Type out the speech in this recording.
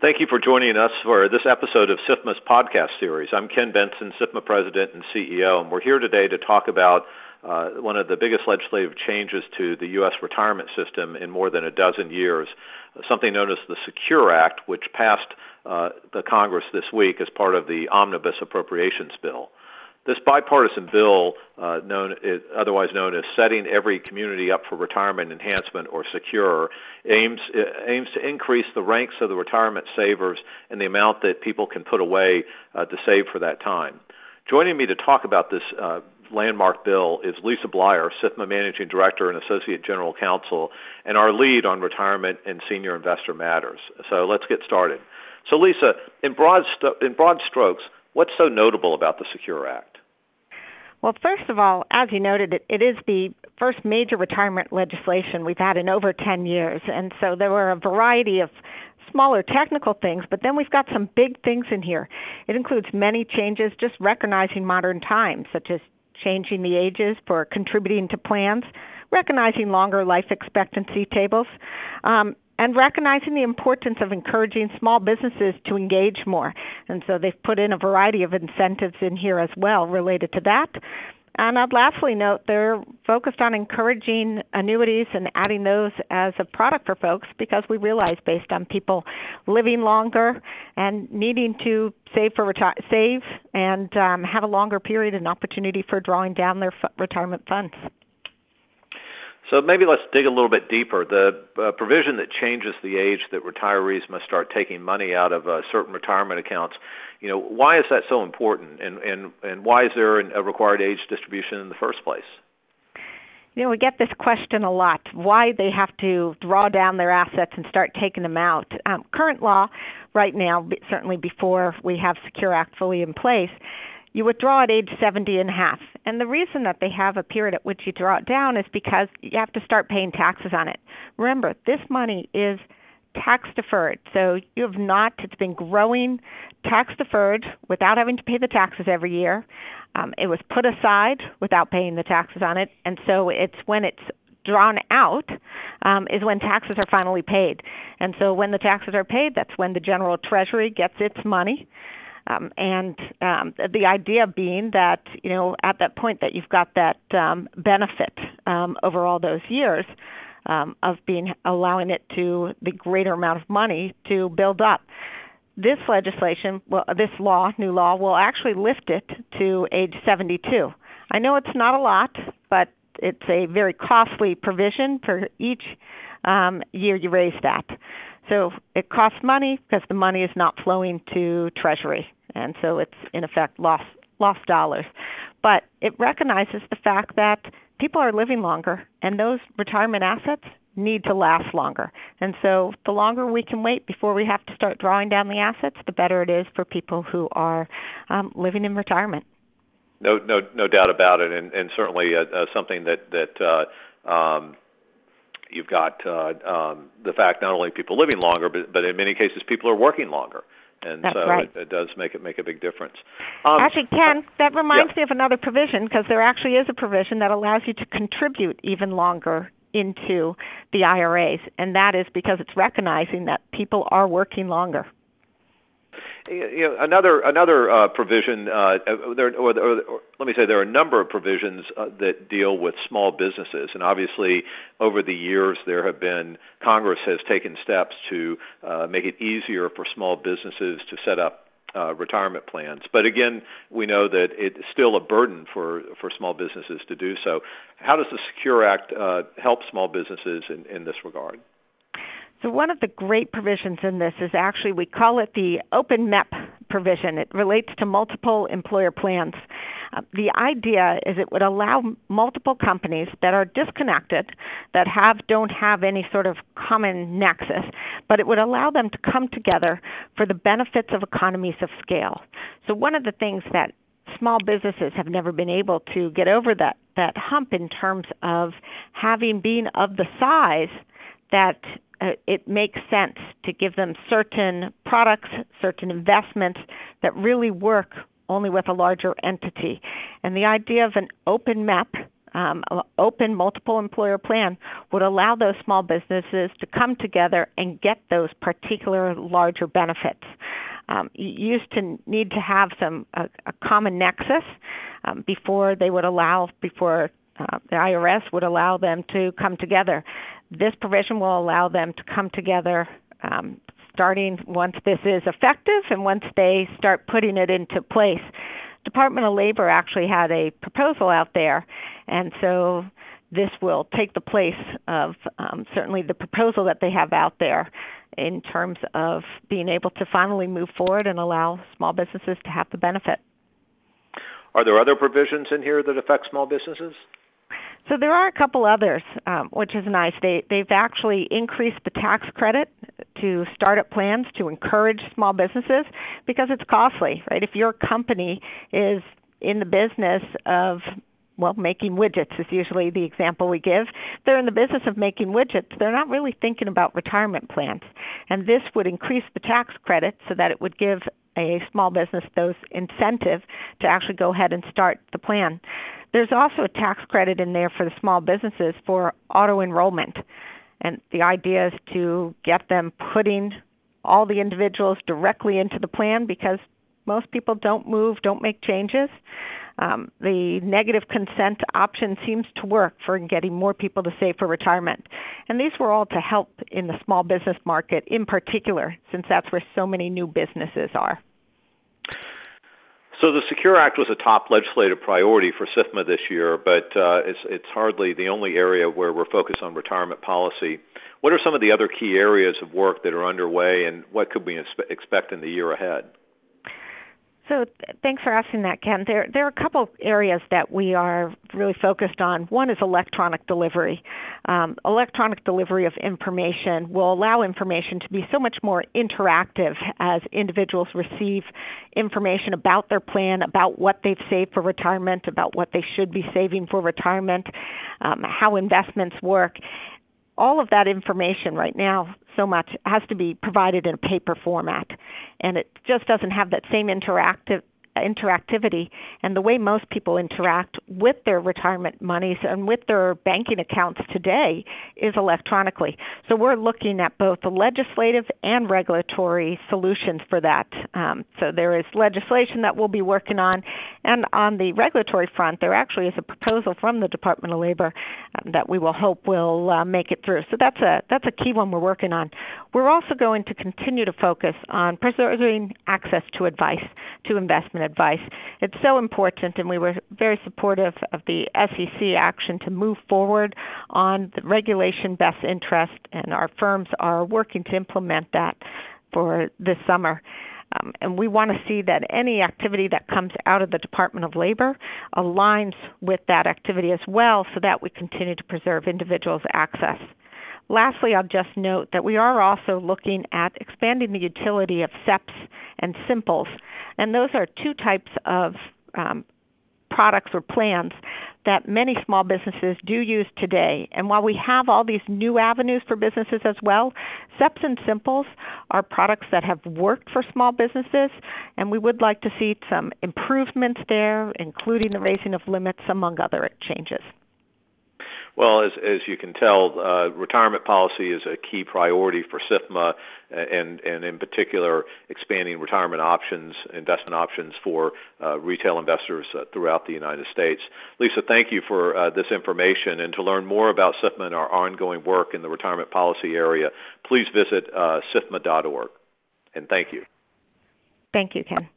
Thank you for joining us for this episode of SIFMA's podcast series. I'm Ken Bentsen, SIFMA President and CEO, and we're here today to talk about uh, one of the biggest legislative changes to the U.S. retirement system in more than a dozen years, something known as the Secure Act, which passed uh, the Congress this week as part of the Omnibus Appropriations Bill. This bipartisan bill, uh, known, otherwise known as Setting Every Community Up for Retirement Enhancement or SECURE, aims, aims to increase the ranks of the retirement savers and the amount that people can put away uh, to save for that time. Joining me to talk about this uh, landmark bill is Lisa Bleier, SIFMA Managing Director and Associate General Counsel, and our lead on retirement and senior investor matters. So let's get started. So, Lisa, in broad, st- in broad strokes, what's so notable about the Secure Act? Well, first of all, as you noted, it, it is the first major retirement legislation we've had in over 10 years. And so there were a variety of smaller technical things, but then we've got some big things in here. It includes many changes just recognizing modern times, such as changing the ages for contributing to plans, recognizing longer life expectancy tables, um, and recognizing the importance of encouraging small businesses to engage more. And so they've put in a variety of incentives in here as well related to that. And I'd lastly note they're focused on encouraging annuities and adding those as a product for folks because we realize based on people living longer and needing to save for reti- save and um, have a longer period and opportunity for drawing down their f- retirement funds. So maybe let's dig a little bit deeper. The uh, provision that changes the age that retirees must start taking money out of uh, certain retirement accounts, you know, why is that so important, and and and why is there a required age distribution in the first place? You know, we get this question a lot: why they have to draw down their assets and start taking them out. Um, current law, right now, certainly before we have Secure Act fully in place, you withdraw at age 70 and a half. And the reason that they have a period at which you draw it down is because you have to start paying taxes on it. Remember, this money is tax deferred. So you have not, it's been growing tax deferred without having to pay the taxes every year. Um, it was put aside without paying the taxes on it. And so it's when it's drawn out um, is when taxes are finally paid. And so when the taxes are paid, that's when the general treasury gets its money. Um, and um, the idea being that you know at that point that you've got that um, benefit um, over all those years um, of being allowing it to the greater amount of money to build up. This legislation, well, this law, new law, will actually lift it to age 72. I know it's not a lot, but it's a very costly provision for each um, year you raise that. So it costs money because the money is not flowing to Treasury and so it's in effect lost lost dollars. But it recognizes the fact that people are living longer, and those retirement assets need to last longer. And so the longer we can wait before we have to start drawing down the assets, the better it is for people who are um, living in retirement. No, no, no doubt about it, and, and certainly uh, uh, something that that uh, um, you've got uh, um, the fact not only people living longer, but, but in many cases people are working longer and That's so right. it, it, does make it make a big difference. Um, actually, Ken, that reminds yeah. me of another provision because there actually is a provision that allows you to contribute even longer into the IRAs, and that is because it's recognizing that people are working longer you know, another another uh, provision. Uh, there, or, or, or, let me say, there are a number of provisions uh, that deal with small businesses, and obviously, over the years, there have been Congress has taken steps to uh, make it easier for small businesses to set up uh, retirement plans. But again, we know that it's still a burden for, for small businesses to do so. How does the Secure Act uh, help small businesses in, in this regard? So one of the great provisions in this is actually we call it the open MEP provision. It relates to multiple employer plans. Uh, the idea is it would allow multiple companies that are disconnected, that have don't have any sort of common nexus, but it would allow them to come together for the benefits of economies of scale. So one of the things that small businesses have never been able to get over that that hump in terms of having been of the size that it makes sense to give them certain products, certain investments that really work only with a larger entity. And the idea of an open MEP um, open multiple employer plan would allow those small businesses to come together and get those particular larger benefits. Um, you used to need to have some a, a common nexus um, before they would allow before uh, the IRS would allow them to come together. This provision will allow them to come together um, starting once this is effective and once they start putting it into place. Department of Labor actually had a proposal out there, and so this will take the place of um, certainly the proposal that they have out there in terms of being able to finally move forward and allow small businesses to have the benefit. Are there other provisions in here that affect small businesses? So there are a couple others, um, which is nice. They, they've actually increased the tax credit to startup plans to encourage small businesses because it's costly, right? If your company is in the business of well, making widgets is usually the example we give. They're in the business of making widgets. They're not really thinking about retirement plans. And this would increase the tax credit so that it would give a small business those incentive to actually go ahead and start the plan. There's also a tax credit in there for the small businesses for auto enrollment. And the idea is to get them putting all the individuals directly into the plan because most people don't move, don't make changes. Um, the negative consent option seems to work for getting more people to save for retirement. And these were all to help in the small business market in particular, since that's where so many new businesses are. So the Secure Act was a top legislative priority for SIFMA this year, but uh, it's, it's hardly the only area where we're focused on retirement policy. What are some of the other key areas of work that are underway, and what could we expect in the year ahead? So thanks for asking that, Ken. There, there are a couple areas that we are really focused on. One is electronic delivery. Um, electronic delivery of information will allow information to be so much more interactive as individuals receive information about their plan, about what they've saved for retirement, about what they should be saving for retirement, um, how investments work all of that information right now so much has to be provided in a paper format. And it just doesn't have that same interactive interactivity and the way most people interact with their retirement monies and with their banking accounts today is electronically. So we're looking at both the legislative and regulatory solutions for that. Um, so there is legislation that we'll be working on, and on the regulatory front, there actually is a proposal from the Department of Labor um, that we will hope will uh, make it through. So that's a that's a key one we're working on. We're also going to continue to focus on preserving access to advice, to investment advice. It's so important, and we were very supportive of the SEC action to move forward on the regulation best interest, and our firms are working to implement that for this summer. Um, and we want to see that any activity that comes out of the Department of Labor aligns with that activity as well so that we continue to preserve individuals' access. Lastly, I'll just note that we are also looking at expanding the utility of SEPs and Simples. And those are two types of um, products or plans that many small businesses do use today. And while we have all these new avenues for businesses as well, SEPs and Simples are products that have worked for small businesses, and we would like to see some improvements there, including the raising of limits, among other changes. Well, as, you can tell, uh, retirement policy is a key priority for SIFMA, and, and in particular, expanding retirement options, investment options for uh, retail investors uh, throughout the United States. Lisa, thank you for uh, this information. And to learn more about SIFMA and our ongoing work in the retirement policy area, please visit uh, SIFMA.org. And thank you. Thank you, Ken.